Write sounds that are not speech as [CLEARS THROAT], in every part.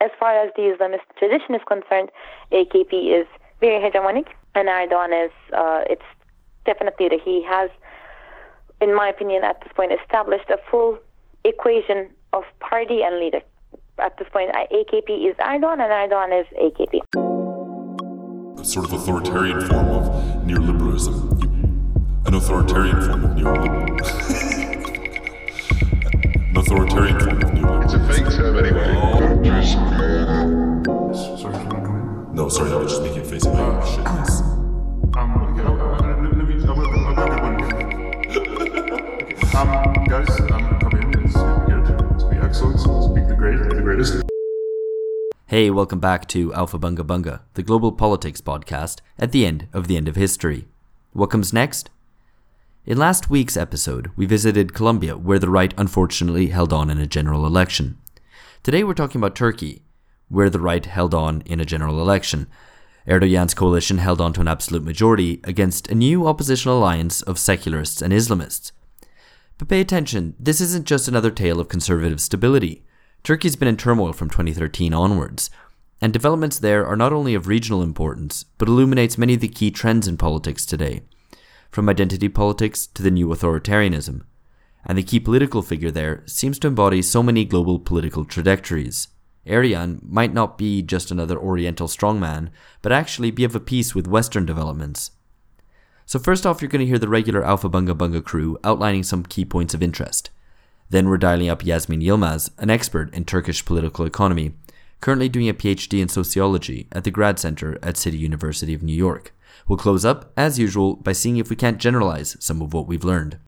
as far as the Islamist tradition is concerned, AKP is very hegemonic, and Erdogan is. Uh, it's definitely that he has, in my opinion, at this point, established a full equation of party and leader. At this point, AKP is Erdogan, and Erdogan is AKP. A sort of authoritarian form of neoliberalism. An authoritarian form of neoliberalism. [LAUGHS] An authoritarian form of neoliberalism. It's a fake term anyway. Sorry, can I come in? No, sorry, I was just making a face at my shit. Yes. Um, okay, uh, let, let me, get one. Okay. [LAUGHS] Um, guys, um, come in. It's good to be excellent. Speak the great, the greatest. Hey, welcome back to Aufhebunga Bunga, the global politics podcast at the end of the end of history. What comes next? In last week's episode, we visited Colombia, where the right unfortunately held on in a general election. Today we're talking about Turkey, where the right held on in a general election. Erdogan's coalition held on to an absolute majority against a new oppositional alliance of secularists and Islamists. But pay attention, this isn't just another tale of conservative stability. Turkey's been in turmoil from 2013 onwards, and developments there are not only of regional importance, but illuminates many of the key trends in politics today, from identity politics to the new authoritarianism. And the key political figure there seems to embody so many global political trajectories. Erdogan might not be just another Oriental strongman, but actually be of a piece with Western developments. So first off, you're going to hear the regular Aufhebunga Bunga crew outlining some key points of interest. Then we're dialing up Yasemin Yilmaz, an expert in Turkish political economy, currently doing a PhD in sociology at the Grad Center at City University of New York. We'll close up, as usual, by seeing if we can't generalize some of what we've learned.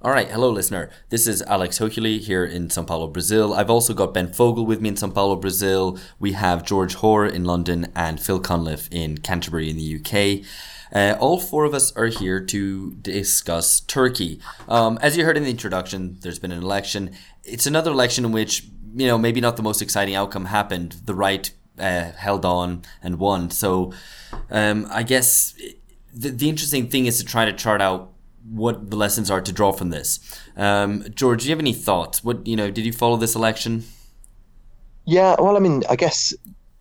All right, hello, listener. This is Alex Hochuli here in Sao Paulo, Brazil. I've also got Ben Fogel with me in Sao Paulo, Brazil. We have George Hoare in London and Phil Cunliffe in Canterbury in the UK. Uh, all four of us are here to discuss Turkey. Um, as you heard in the introduction, there's been an election. It's another election in which, you know, maybe not the most exciting outcome happened. The right uh, held on and won. So um, I guess the, the interesting thing is to try to chart out what the lessons are to draw from this. Um, George, do you have any thoughts? What you know? Did you follow this election? Yeah, well, I mean, I guess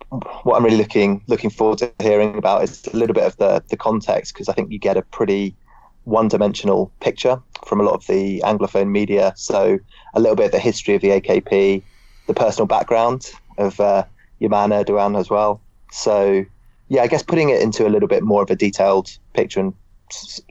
what I'm really looking looking forward to hearing about is a little bit of the the context because I think you get a pretty one-dimensional picture from a lot of the anglophone media. So a little bit of the history of the AKP, the personal background of uh, Yaman Erdogan as well. So yeah, I guess putting it into a little bit more of a detailed picture and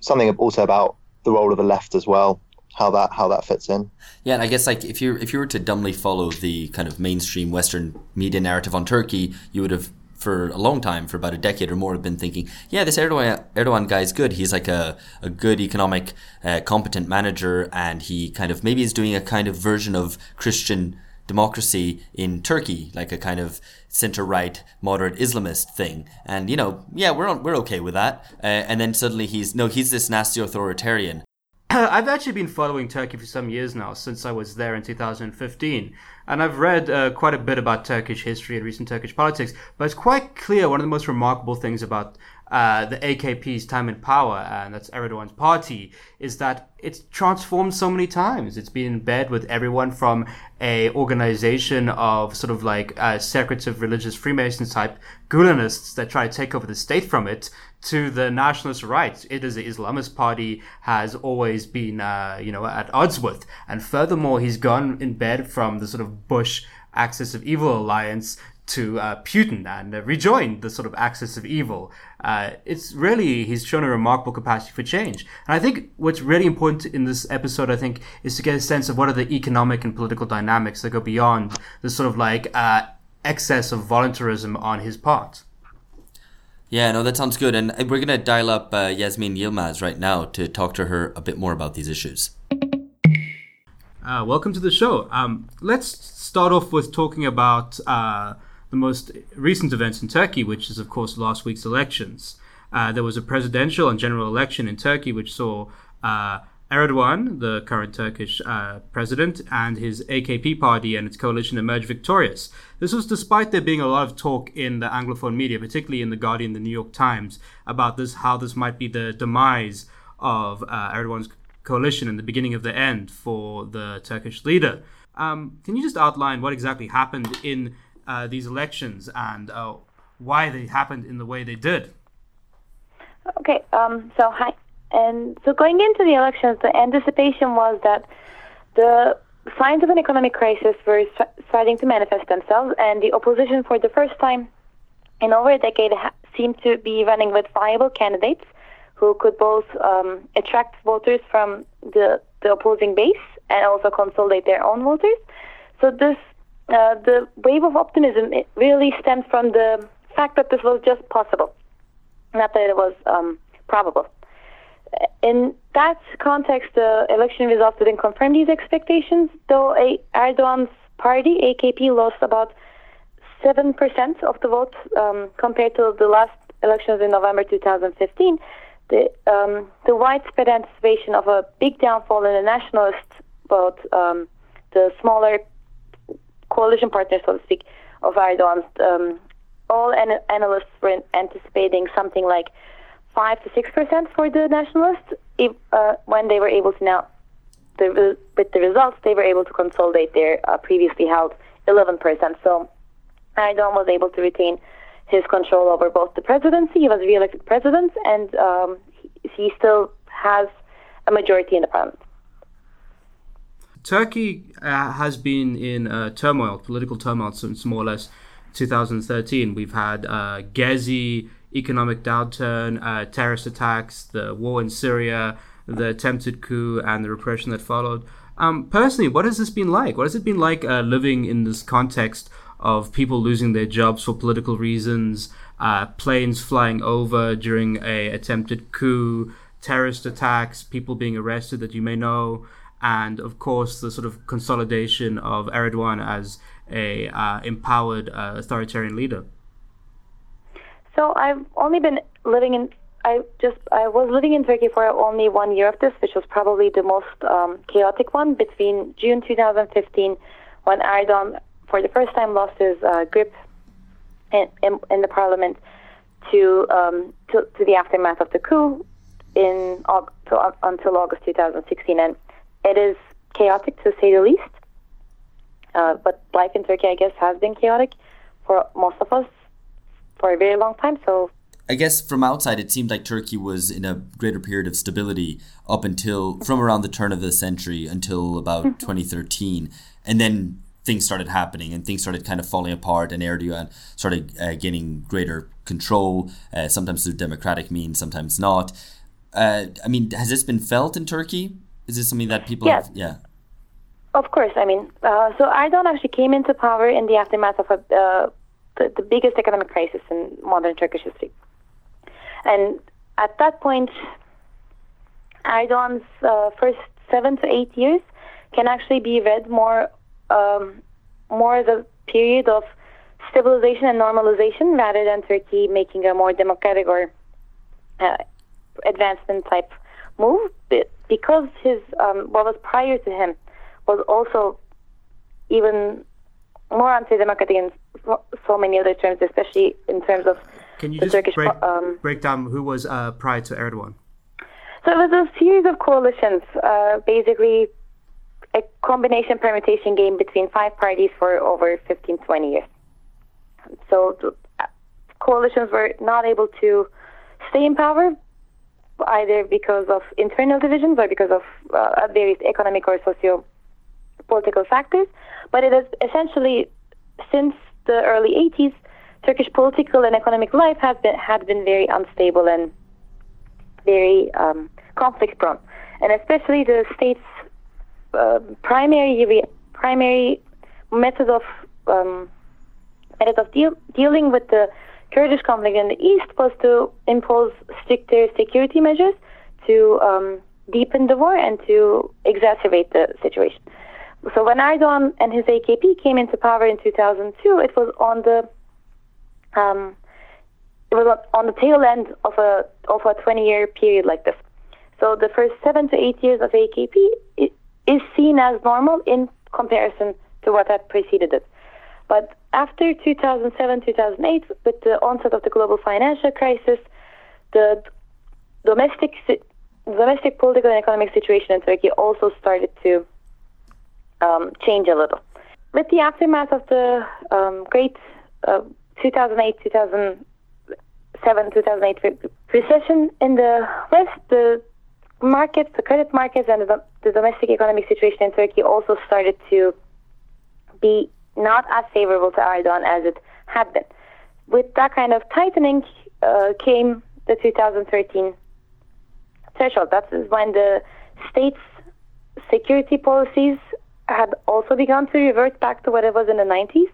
something also about the role of the left as well how that how that fits in. Yeah, and I guess like if you if you were to dumbly follow the kind of mainstream Western media narrative on Turkey, you would have for a long time, for about a decade or more, have been thinking, yeah, this Erdogan Erdogan guy is good. He's like a, a good economic, uh, competent manager, and he kind of maybe is doing a kind of version of Christian democracy in Turkey, like a kind of center right moderate Islamist thing. And you know, yeah, we're we're okay with that. Uh, and then suddenly he's no, he's this nasty authoritarian. [CLEARS THROAT] I've actually been following Turkey for some years now, since I was there in 2015. And I've read uh, quite a bit about Turkish history and recent Turkish politics. But it's quite clear one of the most remarkable things about uh, the AKP's time in power, and that's Erdogan's party, is that it's transformed so many times. It's been in bed with everyone from a organization of sort of like uh, secretive religious Freemason type Gulenists that try to take over the state from it to the nationalist right. It is the Islamist party has always been, uh, you know, at odds with. And furthermore, he's gone in bed from the sort of Bush Axis of Evil alliance to uh, Putin and uh, rejoin the sort of axis of evil. Uh, it's really, he's shown a remarkable capacity for change. And I think what's really important in this episode, I think, is to get a sense of what are the economic and political dynamics that go beyond the sort of like uh, excess of voluntarism on his part. Yeah, no, that sounds good. And we're going to dial up uh, Yasemin Yilmaz right now to talk to her a bit more about these issues. Uh, welcome to the show. Um, let's start off with talking about uh, the most recent events in Turkey, which is, of course, last week's elections. Uh, there was a presidential and general election in Turkey, which saw uh, Erdogan, the current Turkish uh, president, and his AKP party and its coalition emerge victorious. This was despite there being a lot of talk in the Anglophone media, particularly in The Guardian, The New York Times, about this, how this might be the demise of uh, Erdogan's coalition and the beginning of the end for the Turkish leader. Um, can you just outline what exactly happened in uh, these elections and uh, why they happened in the way they did? Okay, um, so hi, and so going into the elections, the anticipation was that the signs of an economic crisis were starting to manifest themselves, and the opposition, for the first time in over a decade, ha- seemed to be running with viable candidates who could both um, attract voters from the, the opposing base and also consolidate their own voters. So this, uh, the wave of optimism, it really stemmed from the fact that this was just possible, not that it was um, probable. In that context, the election results didn't confirm these expectations, though a, Erdogan's party, AKP, lost about 7% of the vote um, compared to the last elections in November 2015. The, um, the widespread anticipation of a big downfall in the nationalist vote, um, the smaller coalition partners, so to speak, of Erdogan's, um, all an- analysts were anticipating something like five to six percent for the nationalists. If, uh, when they were able to now, the, with the results, they were able to consolidate their uh, previously held 11 percent. So Erdogan was able to retain his control over both the presidency. He was re-elected president, and um, he, he still has a majority in the parliament. Turkey uh, has been in uh, turmoil, political turmoil, since more or less 2013. We've had uh, Gezi, economic downturn, uh, terrorist attacks, the war in Syria, the attempted coup, and the repression that followed. Um, personally, what has this been like? What has it been like uh, living in this context of people losing their jobs for political reasons, uh, planes flying over during a attempted coup, terrorist attacks, people being arrested that you may know, and of course the sort of consolidation of Erdogan as a uh, empowered uh, authoritarian leader. So I've only been living in. I just I was living in Turkey for only one year of this, which was probably the most um, chaotic one between June 2015, when Erdogan for the first time lost his uh, grip in, in, in, the parliament, to, um, to, to the aftermath of the coup in to, until August 2016, and it is chaotic to say the least. Uh, but life in Turkey, I guess, has been chaotic for most of us for a very long time. So I guess from outside, it seemed like Turkey was in a greater period of stability up until from around the turn of the century until about mm-hmm. 2013, and then things started happening and things started kind of falling apart, and Erdogan started uh, gaining greater control, uh, sometimes through democratic means, sometimes not. Uh, I mean, has this been felt in Turkey? Is this something that people yes. have? Yeah. Of course. I mean, uh, so Erdogan actually came into power in the aftermath of a uh, the, the biggest economic crisis in modern Turkish history. And at that point, Erdogan's uh, first seven to eight years can actually be read more um, more as a period of stabilization and normalization rather than Turkey making a more democratic or uh, advancement type move. Because his um, what was prior to him was also even more anti-democratic in so many other terms, especially in terms of Can you the just Turkish break, um, break down who was uh, prior to Erdogan? So it was a series of coalitions, uh, basically a combination permutation game between five parties for over 15, 20 years. So the uh, coalitions were not able to stay in power either because of internal divisions or because of uh, various economic or socio political factors, but it has essentially, since the early 80s, Turkish political and economic life has been had been very unstable and very um, conflict prone, and especially the state's uh, primary primary method of um, method of deal, dealing with the Kurdish conflict in the east was to impose stricter security measures to um, deepen the war and to exacerbate the situation. So when Erdogan and his AKP came into power in 2002, it was on the um, it was on the tail end of a of a 20-year period like this. So the first seven to eight years of AKP is seen as normal in comparison to what had preceded it. But after 2007, 2008, with the onset of the global financial crisis, the domestic domestic political and economic situation in Turkey also started to um, change a little. With the aftermath of the um, great uh, 2008, 2007, 2008 re- recession in the West, the markets, the credit markets, and the, the domestic economic situation in Turkey also started to be not as favorable to Erdogan as it had been. With that kind of tightening uh, came the 2013 threshold. That is when the state's security policies had also begun to revert back to what it was in the 90s.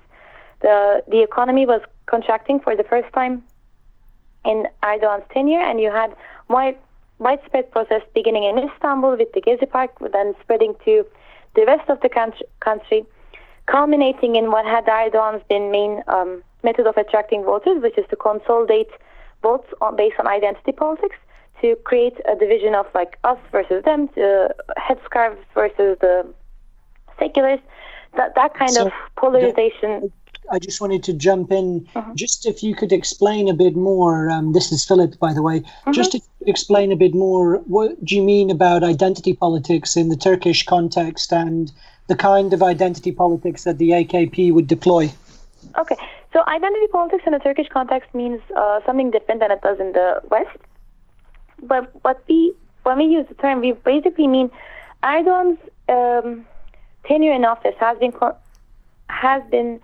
The, the economy was contracting for the first time in Erdogan's tenure, and you had wide, widespread protests beginning in Istanbul with the Gezi Park, then spreading to the rest of the country, culminating in what had Erdogan's been main um, method of attracting voters, which is to consolidate votes on, based on identity politics to create a division of like us versus them, to headscarves versus the seculars. That that kind So, of polarization. I just wanted to jump in. Uh-huh. Just if you could explain a bit more. Um, this is Philip, by the way. Uh-huh. Just if you explain a bit more. What do you mean about identity politics in the Turkish context and the kind of identity politics that the AKP would deploy? Okay, so identity politics in a Turkish context means uh, something different than it does in the West. But what we when we use the term, we basically mean Erdogan's um, tenure in office has been co- has been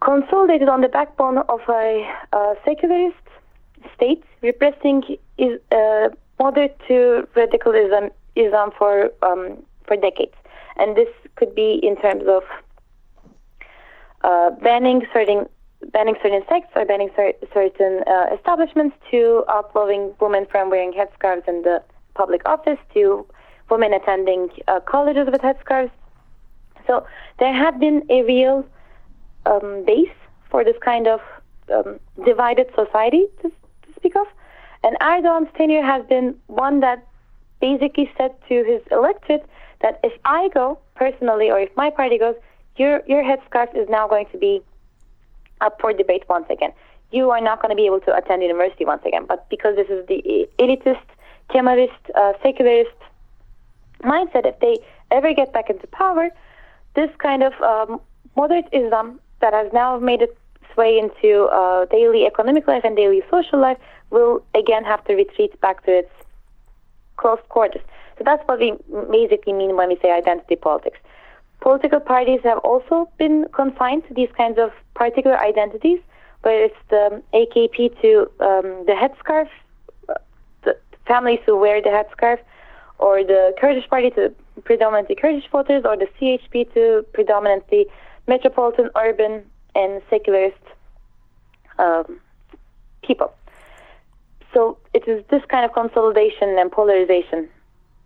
consolidated on the backbone of a uh, secularist state repressing is uh, moderate to radicalism Islam for um, for decades, and this could be in terms of uh, banning certain banning certain sects or banning cer- certain uh, establishments to outlawing women from wearing headscarves in the public office to women attending uh, colleges with headscarves. So there had been a real um, base for this kind of um, divided society to, to speak of. And Erdogan's tenure has been one that basically said to his electorate that if I go personally or if my party goes, your your headscarf is now going to be up for debate once again. You are not going to be able to attend university once again. But because this is the elitist, Kemalist, uh, secularist mindset, if they ever get back into power, this kind of um, moderate Islam that has now made its way into uh, daily economic life and daily social life will again have to retreat back to its close quarters. So that's what we basically mean when we say identity politics. Political parties have also been confined to these kinds of particular identities, where it's the AKP to um, the headscarf, the families who wear the headscarf, or the Kurdish party to predominantly Kurdish voters, or the CHP to predominantly metropolitan, urban, and secularist um, people. So it is this kind of consolidation and polarization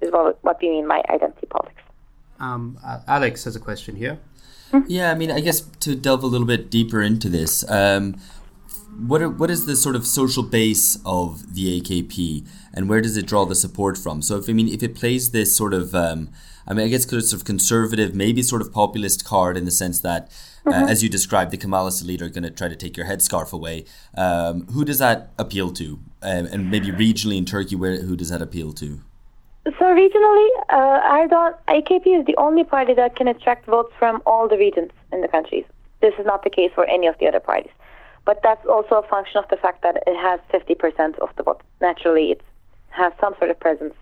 is what, what we mean by identity politics. Um, uh, Alex has a question here. Yeah, I mean, I guess to delve a little bit deeper into this, um, what are, what is the sort of social base of the AKP, and where does it draw the support from? So, if I mean, if it plays this sort of, um, I mean, I guess sort of conservative, maybe sort of populist card in the sense that, uh, as you described, the Kemalist elite are going to try to take your headscarf away. Um, who does that appeal to? Um, and maybe regionally in Turkey, where who does that appeal to? So regionally, uh, AKP is the only party that can attract votes from all the regions in the countries. This is not the case for any of the other parties. But that's also a function of the fact that it has 50% of the vote. Naturally, it has some sort of presence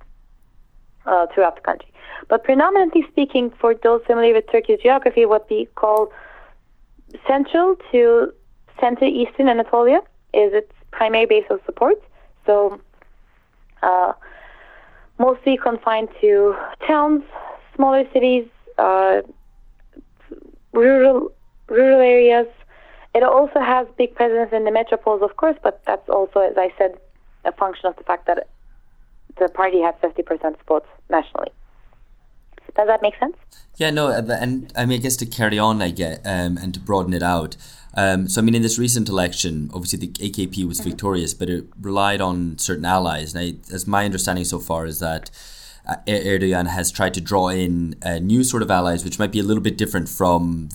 uh, throughout the country. But predominantly speaking, for those familiar with Turkey's geography, what we call central to center-eastern Anatolia is its primary base of support. So uh, mostly confined to towns, smaller cities, uh, rural rural areas. It also has big presence in the metropoles, of course, but that's also, as I said, a function of the fact that the party has 50% support nationally. Does that make sense? Yeah, no, uh, and I mean, I guess to carry on, I get, um, and to broaden it out. Um, so, I mean, in this recent election, obviously the AKP was victorious, but it relied on certain allies. And I, as my understanding so far is that uh, Erdogan has tried to draw in uh, new sort of allies, which might be a little bit different from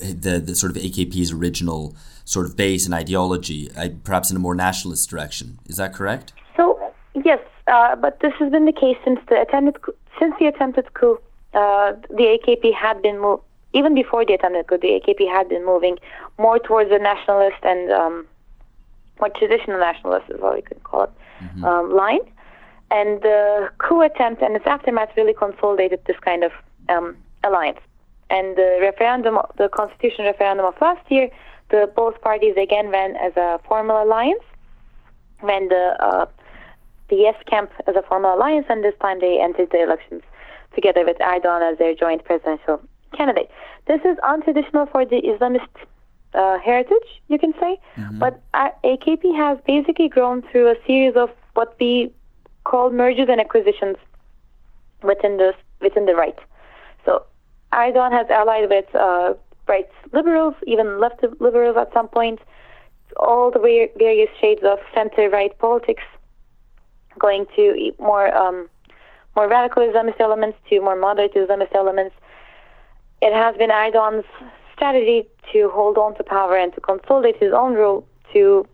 the the sort of AKP's original sort of base and ideology, uh, perhaps in a more nationalist direction. Is that correct? So yes, uh, but this has been the case since the attempted since the attempted coup uh, the AKP had been moved, even before the attempted coup, the AKP had been moving more towards the nationalist and um, more traditional nationalist, is what we could call it, um, line. And the coup attempt and its aftermath really consolidated this kind of um, alliance. And the referendum, the constitution referendum of last year, the both parties again ran as a formal alliance. Ran the uh, the yes camp as a formal alliance, and this time they entered the elections together with Erdogan as their joint presidential candidate. This is untraditional for the Islamist uh, heritage, you can say, but uh, AKP has basically grown through a series of what we call mergers and acquisitions within the within the right. So Erdogan has allied with uh, right liberals, even left liberals at some point, all the various shades of center-right politics, going to more um, more radical Islamist elements to more moderate Islamist elements. It has been Erdogan's strategy to hold on to power and to consolidate his own rule. To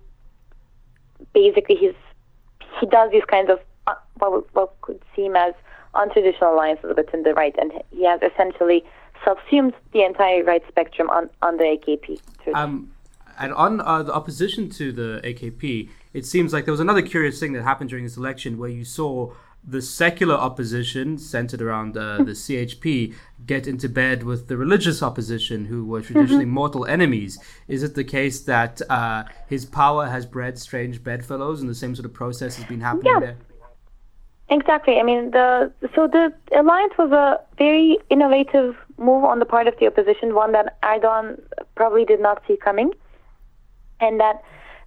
basically, his he does these kinds of uh, what, what could seem as untraditional alliances within the right, and he has essentially subsumed the entire right spectrum on, on the AKP. Um, and on uh, the opposition to the AKP, it seems like there was another curious thing that happened during this election where you saw the secular opposition centered around uh, the CHP get into bed with the religious opposition who were traditionally mortal enemies. Is it the case that uh, his power has bred strange bedfellows and the same sort of process has been happening Yeah. there? Exactly. I mean, the so the alliance was a very innovative move on the part of the opposition, one that Erdogan probably did not see coming, and that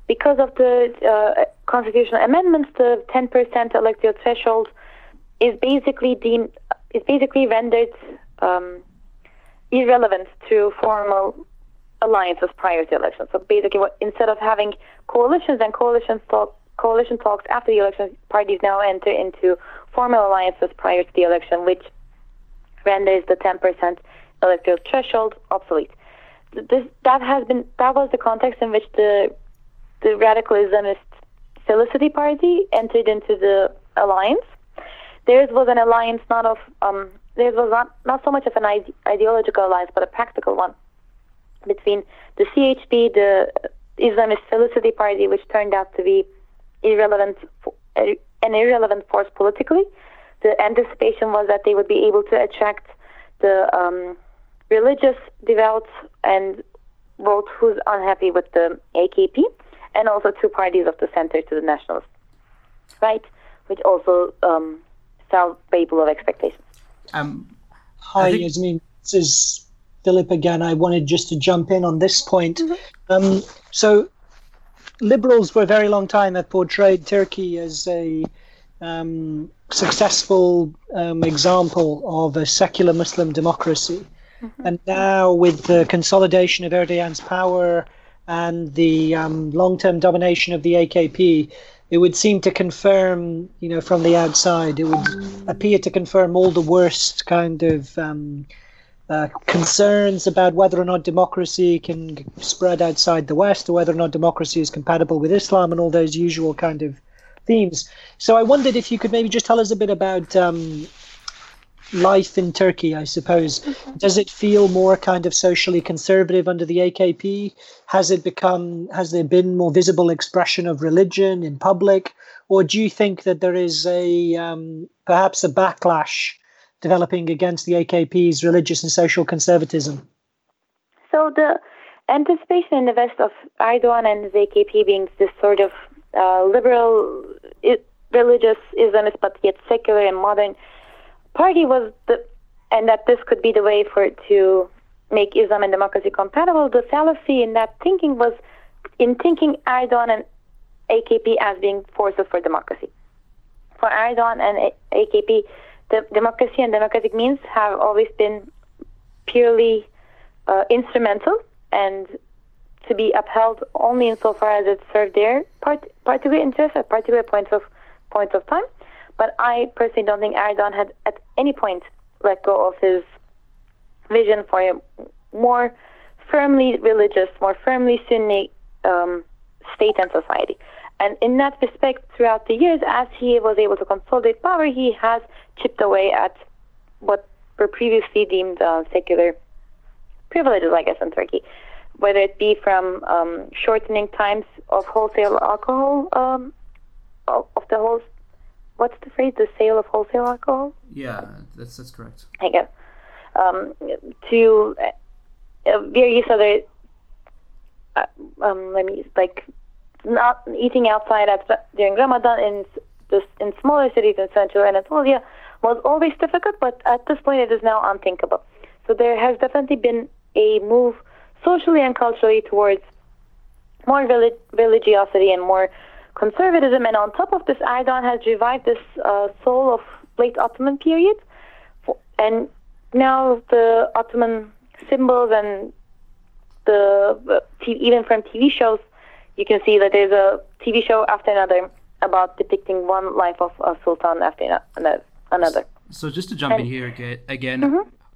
because of the uh, constitutional amendments, the 10% electoral threshold is basically deemed is basically rendered um, irrelevant to formal alliances prior to elections. So basically, what, instead of having coalitions and coalitions talk, coalition talks after the election, parties now enter into formal alliances prior to the election, which renders the 10% electoral threshold obsolete. This, that has been that was the context in which the the radical Islamist Felicity Party entered into the alliance. Theirs was an alliance not of um, theirs was not, not so much of an ide- ideological alliance, but a practical one between the CHP, the Islamist Felicity Party, which turned out to be irrelevant, uh, an irrelevant force politically. The anticipation was that they would be able to attract the um, religious, devout, and vote who's unhappy with the AKP, and also two parties of the center to the nationalists, right? Which also um, fell way below expectations. Um, Hi, think- Yasemin. This is Philip again. I wanted just to jump in on this point. Um, so, liberals for a very long time have portrayed Turkey as a um, successful um, example of a secular Muslim democracy. And now, with the consolidation of Erdogan's power and the um, long-term domination of the AKP, it would seem to confirm, you know, from the outside, it would appear to confirm all the worst kind of um, uh, concerns about whether or not democracy can spread outside the West, or whether or not democracy is compatible with Islam, and all those usual kind of themes. So I wondered if you could maybe just tell us a bit about um, life in Turkey, I suppose. Does it feel more kind of socially conservative under the AKP? Has it become, has there been more visible expression of religion in public? Or do you think that there is a um, perhaps a backlash developing against the AKP's religious and social conservatism? So the anticipation in the West of Erdogan and his AKP being this sort of uh, liberal, i- religious Islamist, but yet secular and modern party was the, and that this could be the way for it to make Islam and democracy compatible. The fallacy in that thinking was in thinking Erdogan and AKP as being forces for democracy. For Erdogan and AKP, the democracy and democratic means have always been purely uh, instrumental and to be upheld only insofar as it served their part, particular interests at particular points of points of time. But I personally don't think Erdogan had at any point let go of his vision for a more firmly religious, more firmly Sunni um, state and society. And in that respect, throughout the years, as he was able to consolidate power, he has chipped away at what were previously deemed uh, secular privileges, I guess, in Turkey, whether it be from um, shortening times of wholesale alcohol um, of the whole. What's the phrase? The sale of wholesale alcohol. Yeah, that's that's correct. I guess, um, to uh, various other, uh, um, let me like, not eating outside at, during Ramadan in the, in smaller cities in central Anatolia was always difficult, but at this point it is now unthinkable. So there has definitely been a move socially and culturally towards more relig- religiosity and more conservatism. And on top of this, Erdogan has revived this uh, soul of late Ottoman period. For- And now the Ottoman symbols and the t- even from TV shows, you can see that there's a TV show after another about depicting one life of a sultan after another. So just to jump in And- here aga- again,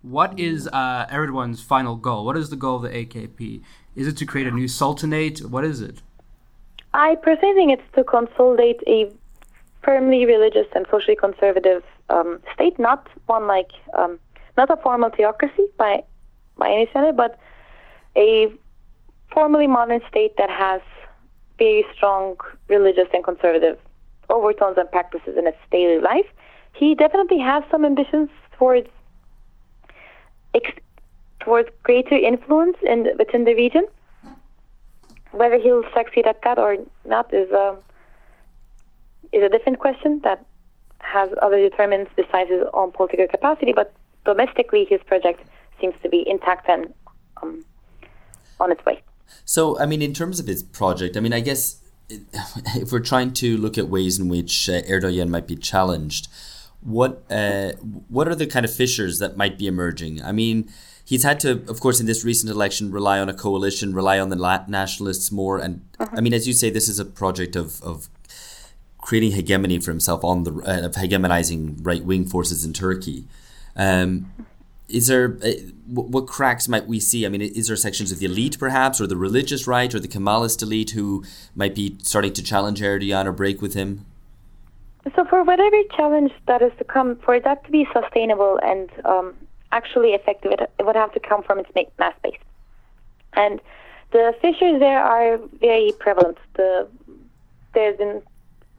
what is uh, Erdogan's final goal? What is the goal of the AKP? Is it to create a new sultanate? What is it? I think it's to consolidate a firmly religious and socially conservative um, state, not one like um, not a formal theocracy by by any standard, but a formally modern state that has very strong religious and conservative overtones and practices in its daily life. He definitely has some ambitions towards ex- towards greater influence in within the region. Whether he'll succeed at that or not is a is a different question that has other determinants besides his own political capacity. But domestically, his project seems to be intact and um, on its way. So, I mean, in terms of his project, I mean, I guess [LAUGHS] if we're trying to look at ways in which uh, Erdogan might be challenged, what uh, what are the kind of fissures that might be emerging? I mean, he's had to, of course, in this recent election, rely on a coalition, rely on the nationalists more, and I mean, as you say, this is a project of of creating hegemony for himself on the uh, of hegemonizing right wing forces in Turkey. Um, is there uh, what, what cracks might we see? I mean, is there sections of the elite perhaps, or the religious right, or the Kemalist elite who might be starting to challenge Erdogan or break with him? So for whatever challenge that is to come, for that to be sustainable and um, actually effective, it, would have to come from its ma- mass base. And the fissures there are very prevalent. The, there's been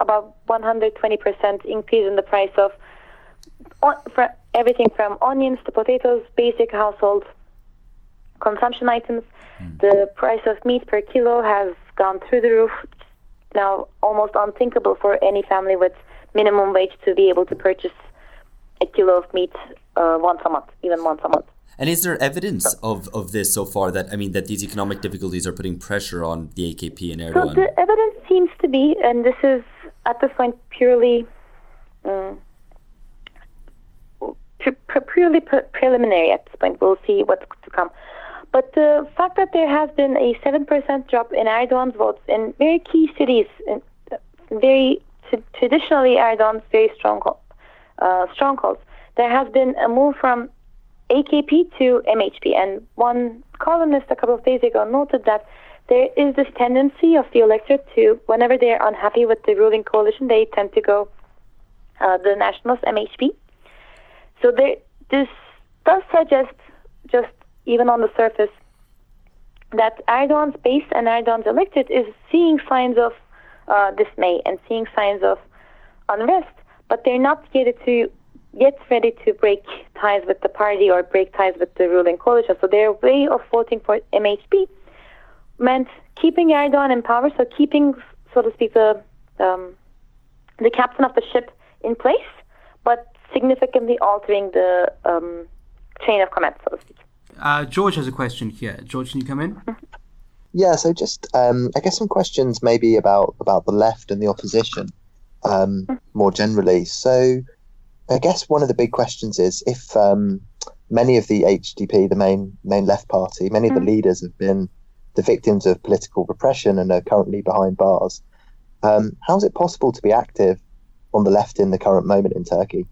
about 120% increase in the price of on, for everything from onions to potatoes, basic household consumption items. Hmm. The price of meat per kilo has gone through the roof. Now almost unthinkable for any family with minimum wage to be able to purchase a kilo of meat uh, once a month, even once a month. And is there evidence of, of this so far that I mean that these economic difficulties are putting pressure on the AKP and So Erdogan? the evidence seems to be, and this is at this point purely, um, pre- purely pre- preliminary. At this point, we'll see what's to come. But the fact that there has been a seven percent drop in Erdogan's votes in very key cities, in, very t- traditionally Erdogan's very strong uh, strongholds, there has been a move from AKP to MHP. And one columnist a couple of days ago noted that there is this tendency of the electorate to, whenever they are unhappy with the ruling coalition, they tend to go uh, the nationalist MHP. So there, this does suggest, just even on the surface, that Erdogan's base and Erdogan's electorate is seeing signs of uh, dismay and seeing signs of unrest, but they're not yet to yet ready to break ties with the party or break ties with the ruling coalition. So their way of voting for MHP meant keeping Erdogan in power, so keeping, so to speak, the um, the captain of the ship in place, but significantly altering the um, chain of command, so to speak. Uh, George has a question here. George, can you come in? Yeah, so just um, I guess some questions maybe about about the left and the opposition um, more generally. So I guess one of the big questions is if um, many of the HDP, the main main left party, many of the leaders have been the victims of political repression and are currently behind bars. Um, how is it possible to be active on the left in the current moment in Turkey?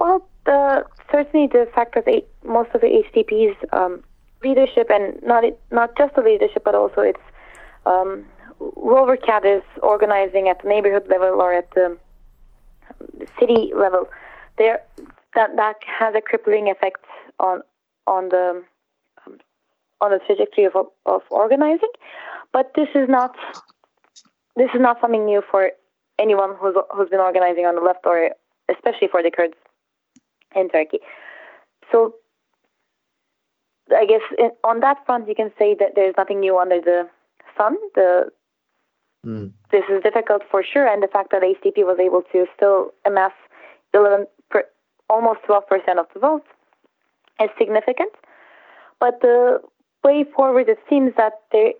Well, the, certainly the fact that they, most of the HDP's um, leadership, and not not just the leadership, but also its um, rover is organizing at the neighborhood level or at the city level, they're that that has a crippling effect on on the on the trajectory of of organizing. But this is not this is not something new for anyone who's who's been organizing on the left, or especially for the Kurds in Turkey. So I guess on that front, you can say that there's nothing new under the sun. The Mm. this is difficult for sure, and the fact that HDP was able to still amass 11, per, almost 12 percent of the vote is significant. But the way forward, it seems that there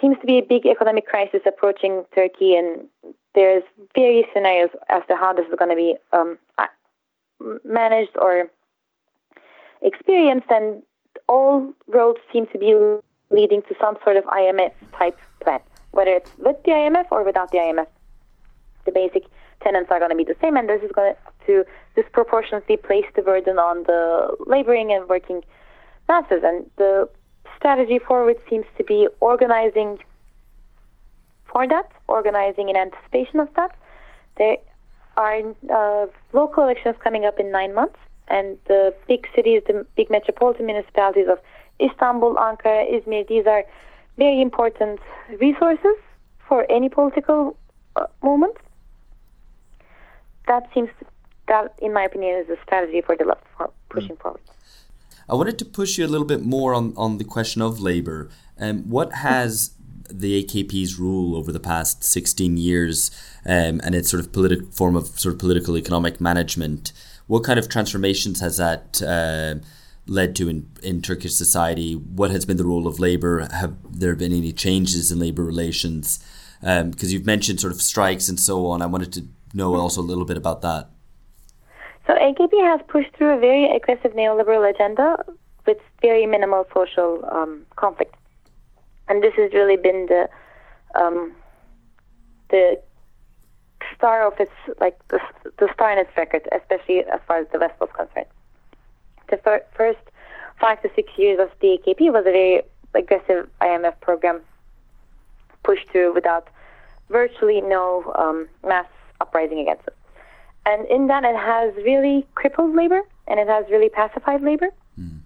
seems to be a big economic crisis approaching Turkey, and there's various scenarios as to how this is going to be um, managed or experienced, and all roads seem to be leading to some sort of IMF type plan, whether it's with the IMF or without the IMF. The basic tenants are going to be the same, and this is going to disproportionately place the burden on the laboring and working masses. And the strategy forward seems to be organizing for that, organizing in anticipation of that. There are uh, local elections coming up in nine months, and the big cities, the big metropolitan municipalities of Istanbul, Ankara, Izmir, these are very important resources for any political uh, movement. That seems to, that, in my opinion, is a strategy for the left for pushing mm. forward. I wanted to push you a little bit more on, on the question of labour. Um, what has the AKP's rule over the past 16 years um, and its sort of politi- form of sort of political economic management, what kind of transformations has that uh, led to in, in Turkish society? What has been the role of labour? Have there been any changes in labour relations? Because um, you've mentioned sort of strikes and so on. I wanted to know also a little bit about that. So AKP has pushed through a very aggressive neoliberal agenda with very minimal social um, conflict, and this has really been the um, the star of its like the, the star in its record, especially as far as the West was concerned. The fir- first five to six years of the AKP was a very aggressive IMF program pushed through without virtually no um, mass uprising against it. And in that, it has really crippled labor and it has really pacified labor. Mm.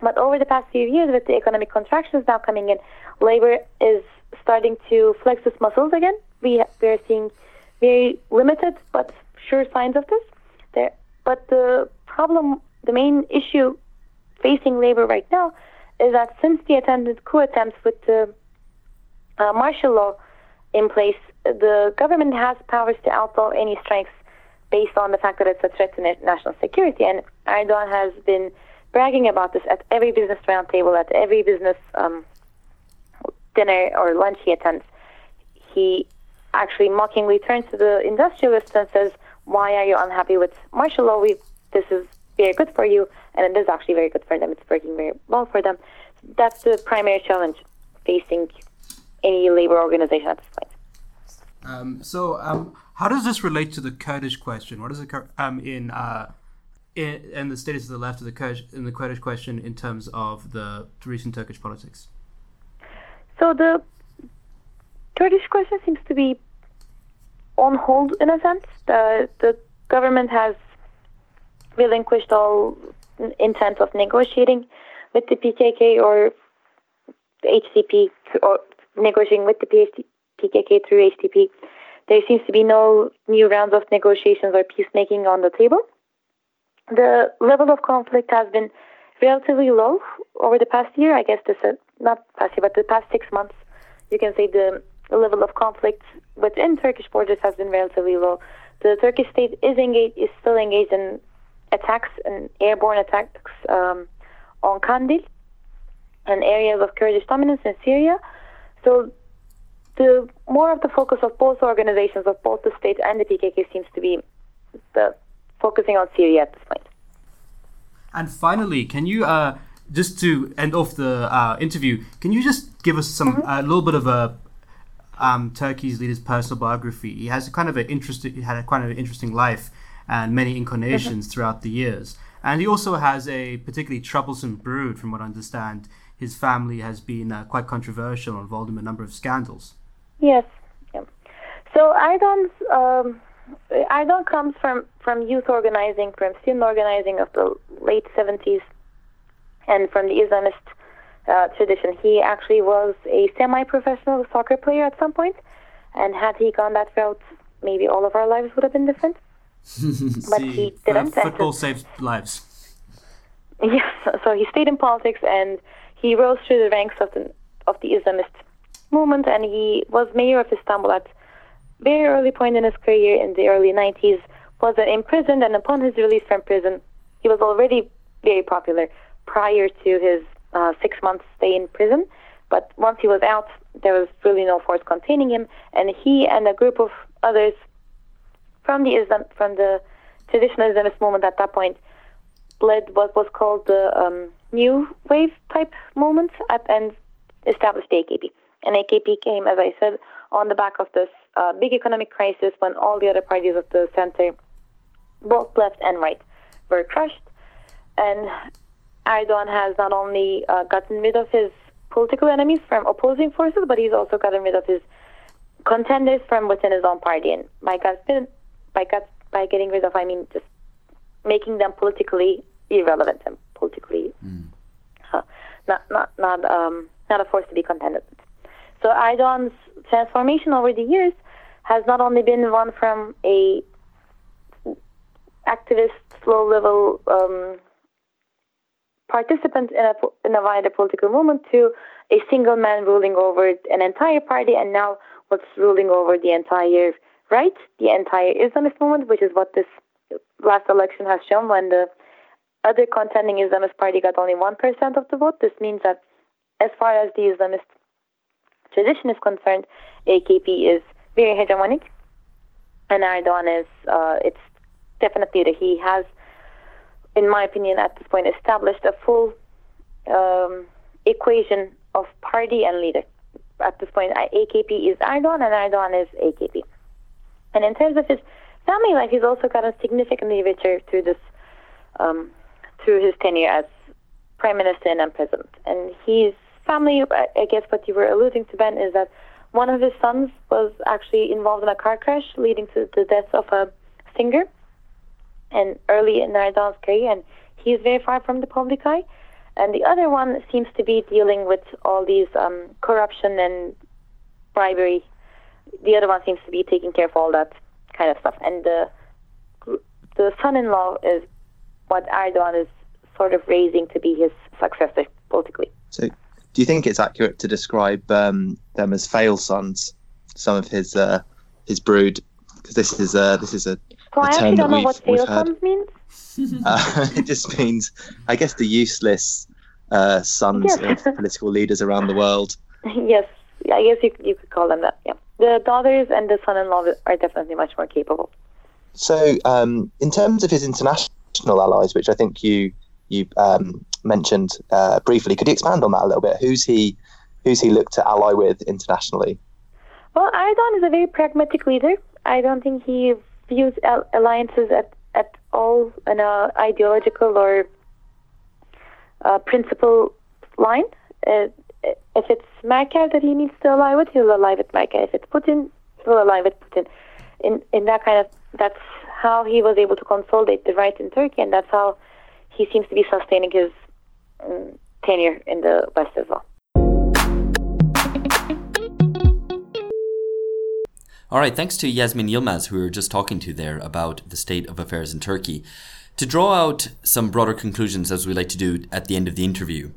But over the past few years, with the economic contractions now coming in, labor is starting to flex its muscles again. We we are seeing very limited but sure signs of this. There, but the problem, the main issue facing labor right now, is that since the attempted coup attempts with the uh, martial law in place, the government has powers to outlaw any strikes based on the fact that it's a threat to national security. And Erdogan has been bragging about this at every business roundtable, at every business um, dinner or lunch he attends. He actually mockingly turns to the industrialists and says, "Why are you unhappy with martial law? We, this is very good for you, and it is actually very good for them. It's working very well for them." That's the primary challenge facing any labor organization at this point. Um, so, um, how does this relate to the Kurdish question? What is it um, in, uh, in in the status of the left of the Kurdish in the Kurdish question in terms of the recent Turkish politics? So the Kurdish question seems to be on hold in a sense. The the government has relinquished all intent of negotiating with the PKK or the HDP or negotiating with the PKK through HDP. There seems to be no new rounds of negotiations or peacemaking on the table. The level of conflict has been relatively low over the past year. I guess this is not past year, but the past six months. You can say the level of conflict within Turkish borders has been relatively low. The Turkish state is engaged, is still engaged in attacks and airborne attacks um, on Kandil and areas of Kurdish dominance in Syria. So the more of the focus of both organizations, of both the state and the PKK, seems to be the focusing on Syria at this point. And finally, can you uh, just to end off the uh, interview, can you just give us some mm-hmm. a little bit of a um, Turkey's leader's personal biography? He has kind of an interesting, he had a kind of an interesting life and many incarnations mm-hmm. throughout the years. And he also has a particularly troublesome brood, from what I understand. His family has been uh, quite controversial, involved in a number of scandals. Yes. Yeah. So Erdogan's um, Erdogan comes from, from youth organizing, from student organizing of the late 70s, and from the Islamist uh, tradition. He actually was a semi-professional soccer player at some point, and had he gone that route, maybe all of our lives would have been different. But he didn't. Uh, football saves lives. [LAUGHS] Yes, so he stayed in politics and he rose through the ranks of the of the Islamist movement, and he was mayor of Istanbul at very early point in his career in the early 90s. Was imprisoned, and upon his release from prison, he was already very popular prior to his uh, six months stay in prison. But once he was out, there was really no force containing him, and he and a group of others from the Islam, from the traditional Islamist movement at that point led what was called the um, New Wave type movement at, and established the AKP. And AKP came, as I said, on the back of this uh, big economic crisis when all the other parties of the center, both left and right, were crushed. And Erdogan has not only uh, gotten rid of his political enemies from opposing forces, but he's also gotten rid of his contenders from within his own party. And by, by, cut, by getting rid of, I mean just making them politically irrelevant and politically mm. uh, not not not um, not a force to be contended with. So Erdogan's transformation over the years has not only been one from a activist, low level um, participant in a in a wider political movement to a single man ruling over an entire party, and now what's ruling over the entire right, the entire Islamist movement, which is what this last election has shown when the other contending Islamist party got only 1% of the vote. This means that as far as the Islamist tradition is concerned, AKP is very hegemonic, and Erdogan is, uh, it's definitely that he has, in my opinion, at this point, established a full um, equation of party and leader. At this point, AKP is Erdogan, and Erdogan is AKP. And in terms of his family life, he's also gotten significantly richer through this, um, through his tenure as prime minister and president. And his family, I guess what you were alluding to, Ben, is that one of his sons was actually involved in a car crash leading to the death of a singer and early in Erdogan's career, and he's very far from the public eye. And the other one seems to be dealing with all these um, corruption and bribery. The other one seems to be taking care of all that kind of stuff. And the the son-in-law is what Erdogan is sort of raising to be his successor politically. So, do you think it's accurate to describe um, them as fail sons? Some of his uh, his brood, because this is uh, this is a, so a I term don't that know what we've, fail we've heard. sons means. [LAUGHS] Uh, [LAUGHS] it just means, I guess, the useless uh, sons Yes. of [LAUGHS] political leaders around the world. yes, I guess you you could call them that. Yeah, the daughters and the son-in-law are definitely much more capable. So, um, in terms of his international allies, which I think you you um, mentioned uh, briefly, could you expand on that a little bit? Who's he who's he looked to ally with internationally? Well, Erdogan is a very pragmatic leader. I don't think he views alliances at, at all in a ideological or uh, principle line. Uh, if it's Merkel that he needs to ally with, he'll ally with Merkel. If it's Putin, he'll ally with Putin. In in that kind of that's how he was able to consolidate the right in Turkey, and that's how he seems to be sustaining his um, tenure in the West as well. All right, thanks to Yasemin Yilmaz, who we were just talking to there about the state of affairs in Turkey. To draw out some broader conclusions, as we like to do at the end of the interview,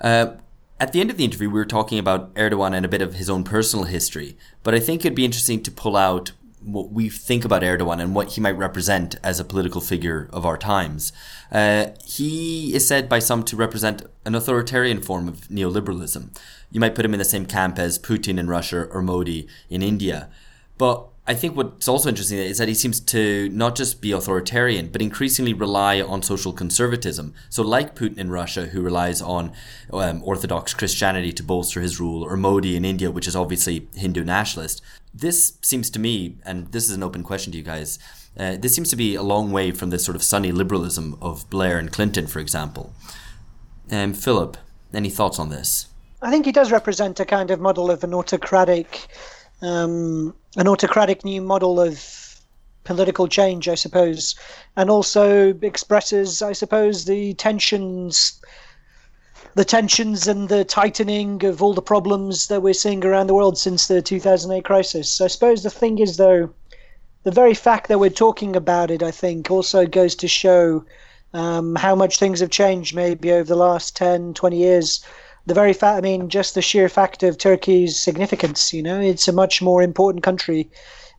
uh, at the end of the interview, we were talking about Erdogan and a bit of his own personal history, but I think it'd be interesting to pull out what we think about Erdogan and what he might represent as a political figure of our times. Uh, he is said by some to represent an authoritarian form of neoliberalism. You might put him in the same camp as Putin in Russia or Modi in India. But I think what's also interesting is that he seems to not just be authoritarian, but increasingly rely on social conservatism. So, like Putin in Russia, who relies on um, Orthodox Christianity to bolster his rule, or Modi in India, which is obviously Hindu nationalist. This seems to me, and this is an open question to you guys, uh, this seems to be a long way from the sort of sunny liberalism of Blair and Clinton, for example. Um, Philip, any thoughts on this? I think he does represent a kind of model of an autocratic, um, an autocratic new model of political change, I suppose, and also expresses, I suppose, the tensions, the tensions and the tightening of all the problems that we're seeing around the world since the 2008 crisis. I suppose the thing is, though, the very fact that we're talking about it, I think, also goes to show um, how much things have changed maybe over the last 10, 20 years. The very fact, I mean, just the sheer fact of Turkey's significance, you know, it's a much more important country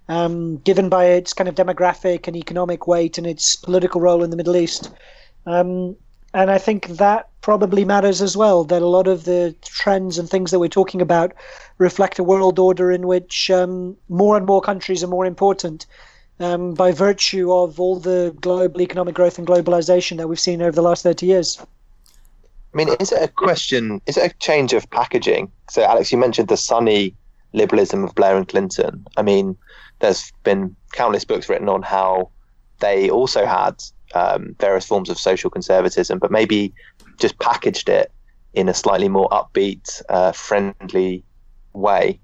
um, given by its kind of demographic and economic weight and its political role in the Middle East. Um, and I think that probably matters as well. That a lot of the trends and things that we're talking about reflect a world order in which um, more and more countries are more important um, by virtue of all the global economic growth and globalization that we've seen over the last 30 years. I mean, is it a question? Is it a change of packaging? So, Alex, you mentioned the sunny liberalism of Blair and Clinton. I mean, there's been countless books written on how they also had um, various forms of social conservatism, but maybe just packaged it in a slightly more upbeat, uh, friendly way.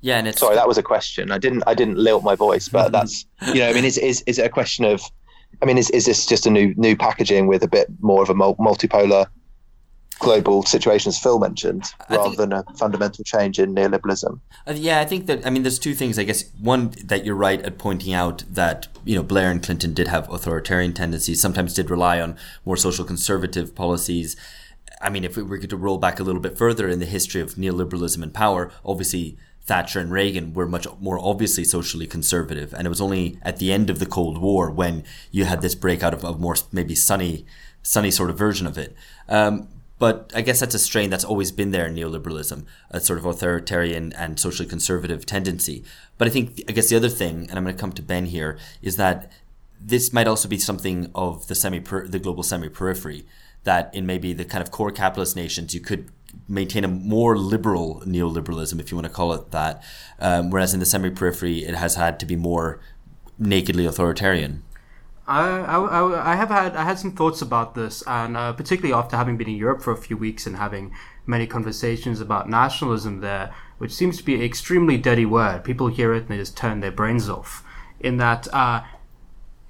Yeah, and it's sorry, that was a question. I didn't I didn't lilt my voice, but [LAUGHS] that's you know, I mean, is is is it a question of? I mean, is is this just a new new packaging with a bit more of a multipolar global situation, as Phil mentioned, rather think, than a fundamental change in neoliberalism. Uh, yeah, I think that I mean, there's two things. I guess one that you're right at pointing out that you know Blair and Clinton did have authoritarian tendencies. Sometimes did rely on more social conservative policies. I mean, if we were to roll back a little bit further in the history of neoliberalism and power, obviously Thatcher and Reagan were much more obviously socially conservative, and it was only at the end of the Cold War when you had this breakout of a more maybe sunny, sunny sort of version of it. Um, but I guess that's a strain that's always been there in neoliberalism, a sort of authoritarian and socially conservative tendency. But I think, I guess the other thing, and I'm going to come to Ben here, is that this might also be something of the semi the global semi periphery that in maybe the kind of core capitalist nations you could maintain a more liberal neoliberalism if you want to call it that um, whereas in the semi periphery it has had to be more nakedly authoritarian I, I, I have had I had some thoughts about this, and uh, particularly after having been in Europe for a few weeks and having many conversations about nationalism there, which seems to be an extremely dirty word. People hear it and they just turn their brains off. In that, uh,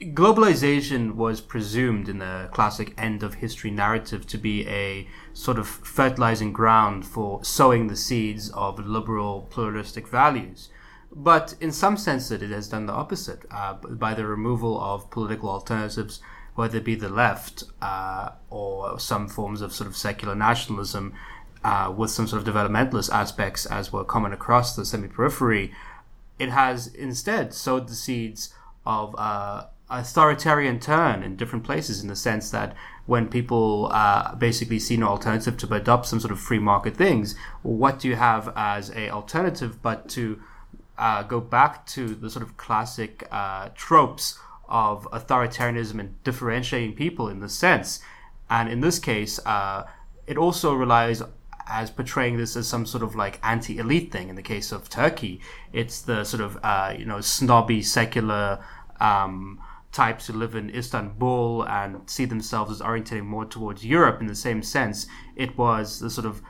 globalization was presumed in the classic end of history narrative to be a sort of fertilizing ground for sowing the seeds of liberal pluralistic values. But in some sense, that it has done the opposite uh, by the removal of political alternatives, whether it be the left uh, or some forms of sort of secular nationalism uh, with some sort of developmentalist aspects, as were common across the semi periphery. It has instead sowed the seeds of uh, authoritarian turn in different places in the sense that when people uh, basically see no alternative to adopt some sort of free market things, what do you have as a alternative but to uh, go back to the sort of classic uh, tropes of authoritarianism and differentiating people in this sense. And in this case, uh, it also relies as portraying this as some sort of like anti-elite thing. In the case of Turkey, it's the sort of uh, you know snobby secular um, types who live in Istanbul and see themselves as orientating more towards Europe. In the same sense, it was the sort of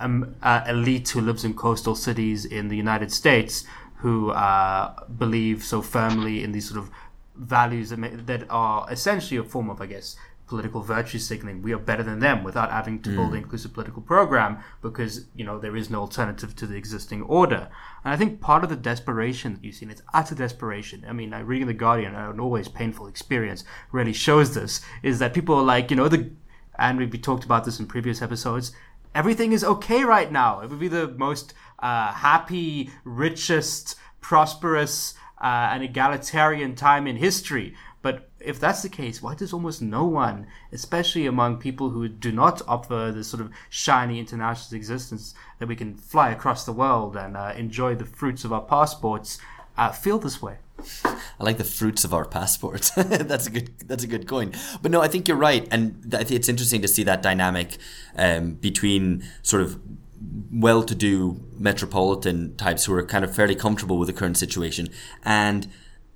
um, uh, elite who lives in coastal cities in the United States who uh, believe so firmly in these sort of values that, may, that are essentially a form of, I guess, political virtue signaling. We are better than them without having to mm. build an inclusive political program because you know there is no alternative to the existing order. And I think part of the desperation that you see, and it's utter desperation. I mean, uh, reading the Guardian, an always painful experience, really shows this. Is that people are like, you know, the and we've talked about this in previous episodes everything is okay right now. It would be the most uh, happy, richest, prosperous, uh, and egalitarian time in history. If that's the case, why does almost no one, especially among people who do not offer this sort of shiny international existence that we can fly across the world and uh, enjoy the fruits of our passports, uh, feel this way? I like the fruits of our passports. [LAUGHS] that's a good. That's a good coin. But no, I think you're right, and th- it's interesting to see that dynamic um, between sort of well-to-do metropolitan types who are kind of fairly comfortable with the current situation, and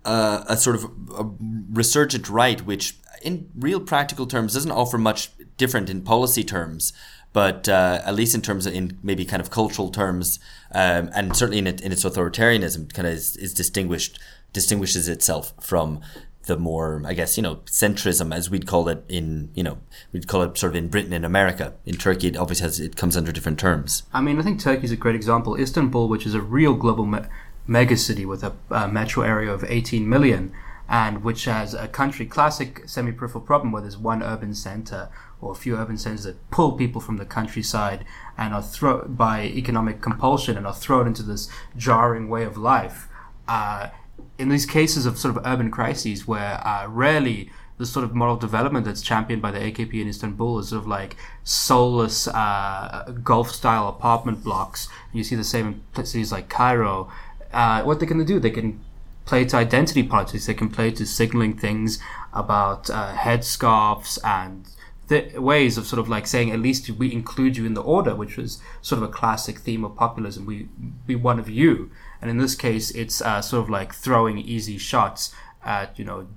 a sort of a resurgent right, which in real practical terms doesn't offer much different in policy terms but uh, at least in terms of in maybe kind of cultural terms, um, and certainly in, it, in its authoritarianism, kind of is, is distinguished distinguishes itself from the more, I guess, you know, centrism as we'd call it in, you know, we'd call it sort of in Britain and America. In Turkey, it obviously has, it comes under different terms. I mean, I think Turkey is a great example. Istanbul, which is a real global me- megacity with a, a metro area of 18 million, and which has a country classic semi-peripheral problem where there's one urban center or a few urban centers that pull people from the countryside and are thrown by economic compulsion and are thrown into this jarring way of life. Uh, in these cases of sort of urban crises where uh, rarely the sort of moral development that's championed by the AKP in Istanbul is sort of like soulless uh, Gulf style apartment blocks. You see the same in cities like Cairo. Uh, what they can do, they can play to identity politics. They can play to signaling things about uh, headscarves and th- ways of sort of like saying at least we include you in the order, which was sort of a classic theme of populism. We be one of you, and in this case, it's uh, sort of like throwing easy shots at you know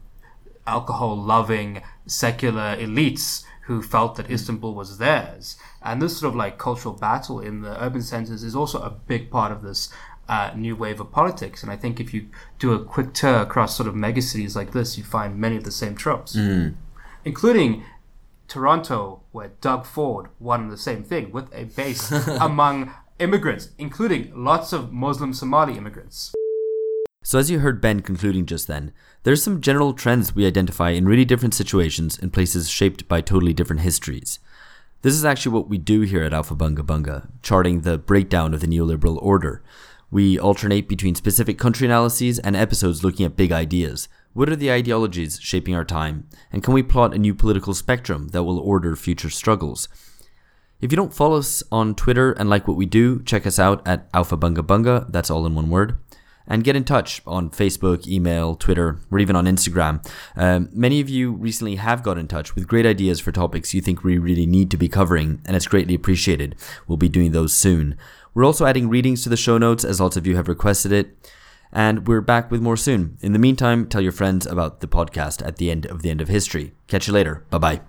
alcohol loving secular elites who felt that Istanbul was theirs. And this sort of like cultural battle in the urban centers is also a big part of this uh, new wave of politics. And I think if you do a quick tour across sort of megacities like this, you find many of the same tropes, including Toronto, where Doug Ford won the same thing with a base [LAUGHS] among immigrants, including lots of Muslim Somali immigrants. So, as you heard Ben concluding just then, there's some general trends we identify in really different situations in places shaped by totally different histories. This is actually what we do here at Aufhebunga Bunga, charting the breakdown of the neoliberal order. We alternate between specific country analyses and episodes looking at big ideas. What are the ideologies shaping our time? And can we plot a new political spectrum that will order future struggles? If you don't follow us on Twitter and like what we do, check us out at Aufhebunga Bunga, that's all in one word. And get in touch on Facebook, email, Twitter, or even on Instagram. Um, many of you recently have got in touch with great ideas for topics you think we really need to be covering, and it's greatly appreciated. We'll be doing those soon. We're also adding readings to the show notes, as lots of you have requested it. And we're back with more soon. In the meantime, tell your friends about the podcast at the end of the end of history. Catch you later. Bye bye.